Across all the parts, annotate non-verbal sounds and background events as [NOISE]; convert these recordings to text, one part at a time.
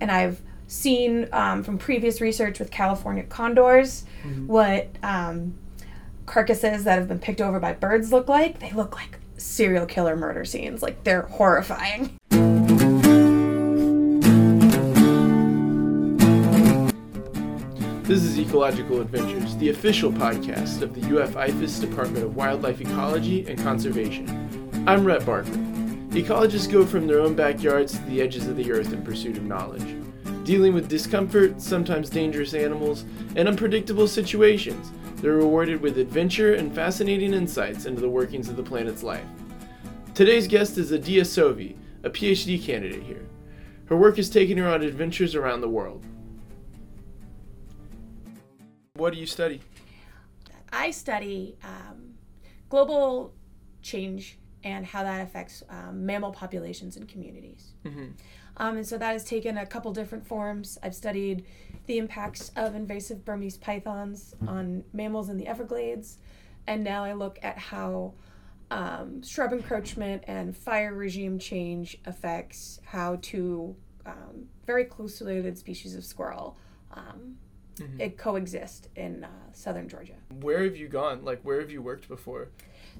And I've seen um, from previous research with California condors Mhm. what um, carcasses that have been picked over by birds look like. They look like serial killer murder scenes. Like they're horrifying. This is Ecological Adventures, the official podcast of the UF IFAS Department of Wildlife Ecology and Conservation. I'm Rhett Barker. Ecologists go from their own backyards to the edges of the earth in pursuit of knowledge, dealing with discomfort, sometimes dangerous animals, and unpredictable situations. They're rewarded with adventure and fascinating insights into the workings of the planet's life. Today's guest is Adia Sovie, a PhD candidate here. Her work has taken her on adventures around the world. What do you study? I study um, global change and how that affects um, mammal populations and communities. Mm-hmm. Um, and so that has taken a couple different forms. I've studied the impacts of invasive Burmese pythons on mammals in the Everglades, and now I look at how um, shrub encroachment and fire regime change affects how two um, very closely related species of squirrel Mhm. it coexist in uh, southern Georgia. Where have you gone? Like, where have you worked before?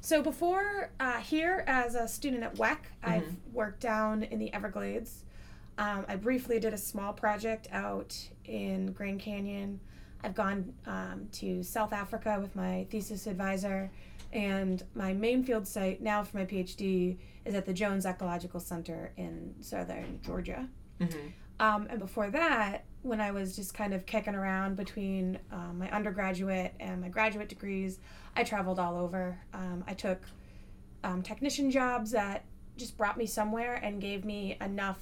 So before uh, here, as a student at WEC, I've worked down in the Everglades. Um, I briefly did a small project out in Grand Canyon. I've gone um, to South Africa with my thesis advisor, and my main field site now for my PhD is at the Jones Ecological Center in southern Georgia. Mm-hmm. Um, and before that, when I was just kind of kicking around between um, my undergraduate and my graduate degrees, I traveled all over. Um, I took um, technician jobs that just brought me somewhere and gave me enough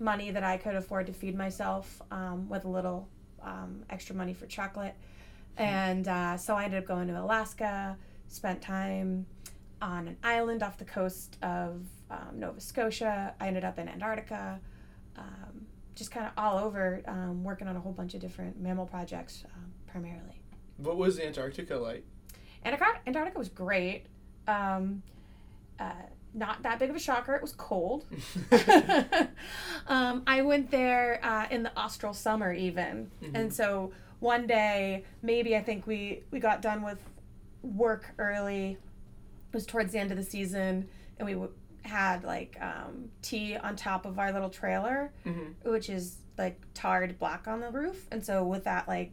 money that I could afford to feed myself um, with a little um, extra money for chocolate. And uh, so I ended up going to Alaska, spent time on an island off the coast of um, Nova Scotia. I ended up in Antarctica um, just kind of all over, um, working on a whole bunch of different mammal projects um, primarily. What was Antarctica like? Antarctica, Antarctica was great. Um, uh, not that big of a shocker. It was cold. [LAUGHS] [LAUGHS] um, I went there uh, in the austral summer, even, and so one day, maybe I think we we got done with work early. It was towards the end of the season, and we w- had like um, tea on top of our little trailer, Mm-hmm. which is like tarred black on the roof. And so with that like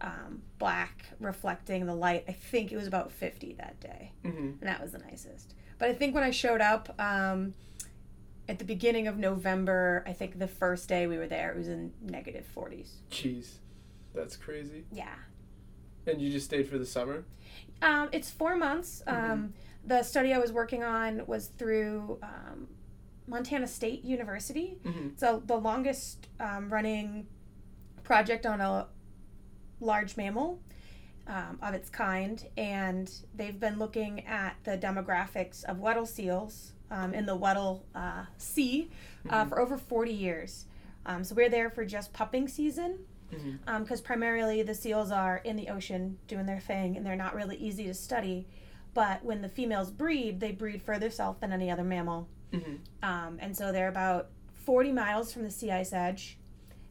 um, black reflecting the light, I think it was about 50 that day. Mm-hmm. And that was the nicest. But I think when I showed up um, at the beginning of November, I think the first day we were there, it was in negative 40s. Jeez, that's crazy. Yeah. And you just stayed for the summer? Um, it's four months. Um, the study I was working on was through um, Montana State University. Mm-hmm. So the longest um, running project on a large mammal um, of its kind, and they've been looking at the demographics of Weddell seals um, in the Weddell uh, Sea uh, Mhm. for over 40 years. Um, so we're there for just pupping season Mm-hmm. because primarily the seals are in the ocean doing their thing and they're not really easy to study. But when the females breed, they breed further south than any other mammal. Mm-hmm. Um, and so they're about 40 miles from the sea ice edge,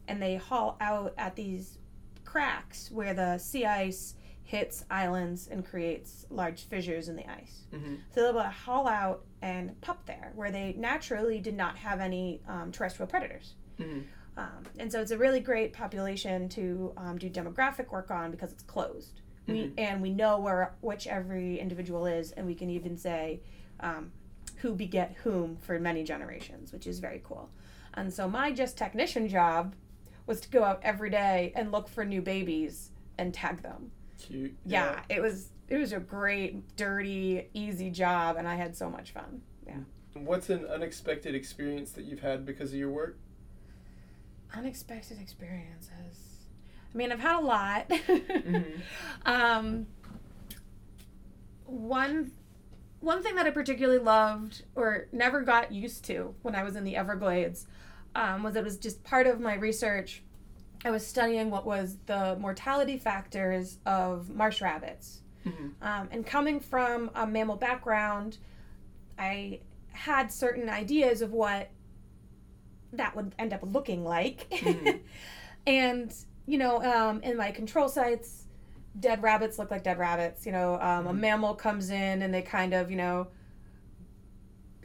and they haul out at these cracks where the sea ice hits islands and creates large fissures in the ice. Mm-hmm. So they're able to haul out and pup there, where they naturally did not have any um, terrestrial predators. Mm-hmm. Um, and so it's a really great population to um, do demographic work on because it's closed. We, Mhm. and we know where which every individual is, and we can even say um, who beget whom for many generations, which is very cool. And so my just technician job was to go out every day and look for new babies and tag them. Cute. Yeah, it was it was a great, dirty, easy job, and I had so much fun. Yeah. What's an unexpected experience that you've had because of your work? unexpected experiences. I mean, I've had a lot. Mhm. [LAUGHS] um, one one thing that I particularly loved or never got used to when I was in the Everglades um, was it was just part of my research. I was studying what was the mortality factors of marsh rabbits. Mhm. Um, and coming from a mammal background, I had certain ideas of what that would end up looking like. Mhm. [LAUGHS] and, you know, um, in my control sites, dead rabbits look like dead rabbits. You know, um, a Mhm. mammal comes in and they kind of, you know,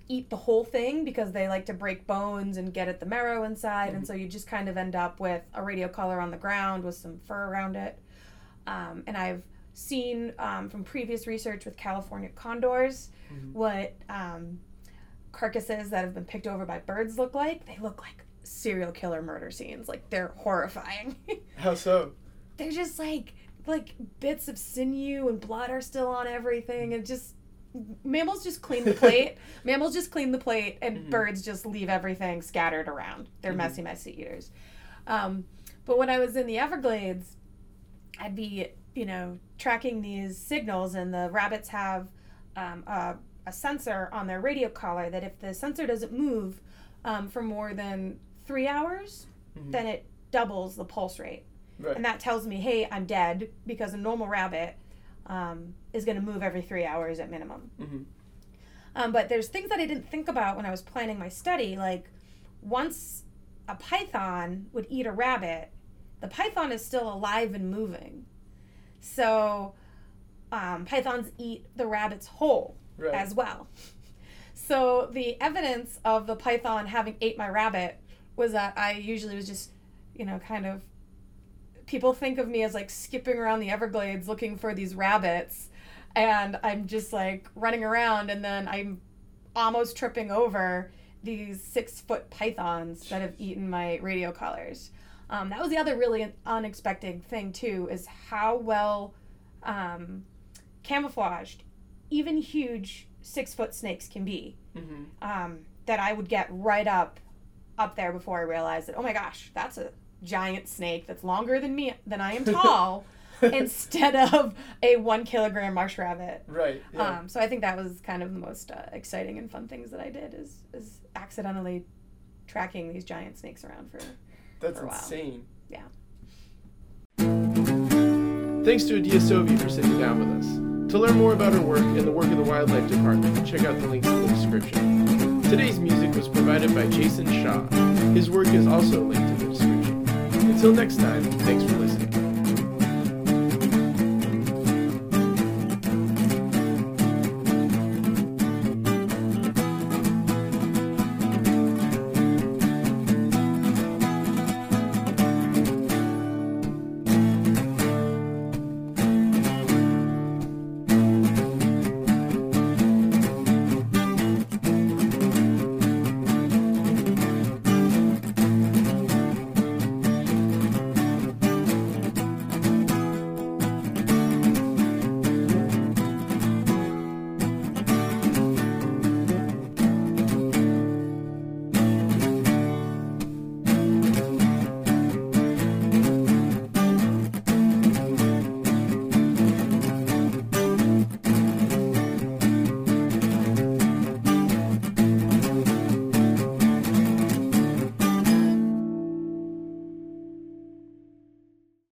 eat the whole thing because they like to break bones and get at the marrow inside. And Mhm. so you just kind of end up with a radio collar on the ground with some fur around it. Um, and I've seen um, from previous research with California condors Mhm. what um, carcasses that have been picked over by birds look like. They look like serial killer murder scenes. Like they're horrifying. [LAUGHS] How so? they're just like like bits of sinew and blood are still on everything and just mammals just clean the plate [LAUGHS] mammals just clean the plate and Mhm. birds just leave everything scattered around they're Mhm. messy messy eaters um, but when i was in the everglades i'd be you know tracking these signals and the rabbits have um, a, a sensor on their radio collar that if the sensor doesn't move um, for more than three hours Mhm. then it doubles the pulse rate Right. and that tells me, hey, I'm dead because a normal rabbit um, is going to move every three hours at minimum. Mhm. Um, but there's things that I didn't think about when I was planning my study. Like, once a python would eat a rabbit, the python is still alive and moving. So, um, pythons eat the rabbits whole Right. as well. [LAUGHS] So, the evidence of the python having ate my rabbit was that I usually was just, you know, kind of. People think of me as like skipping around the Everglades looking for these rabbits, and I'm just like running around, and then I'm almost tripping over these six foot pythons that have eaten my radio collars. Um, that was the other really unexpected thing too, is how well um, camouflaged even huge six foot snakes can be. Mhm. Um, that I would get right up up there before I realized that oh my gosh, that's a giant snake that's longer than me than I am tall [LAUGHS] instead of a one kilogram marsh rabbit. Right. Yeah. Um, so I think that was kind of the most uh, exciting and fun things that I did is is accidentally tracking these giant snakes around for. That's for a while. insane. Yeah. Thanks to Adia Sovie for sitting down with us. To learn more about her work and the work of the Wildlife Department, check out the links in the description. Today's music was provided by Jason Shaw. His work is also linked in the description. Until next time, thanks for listening.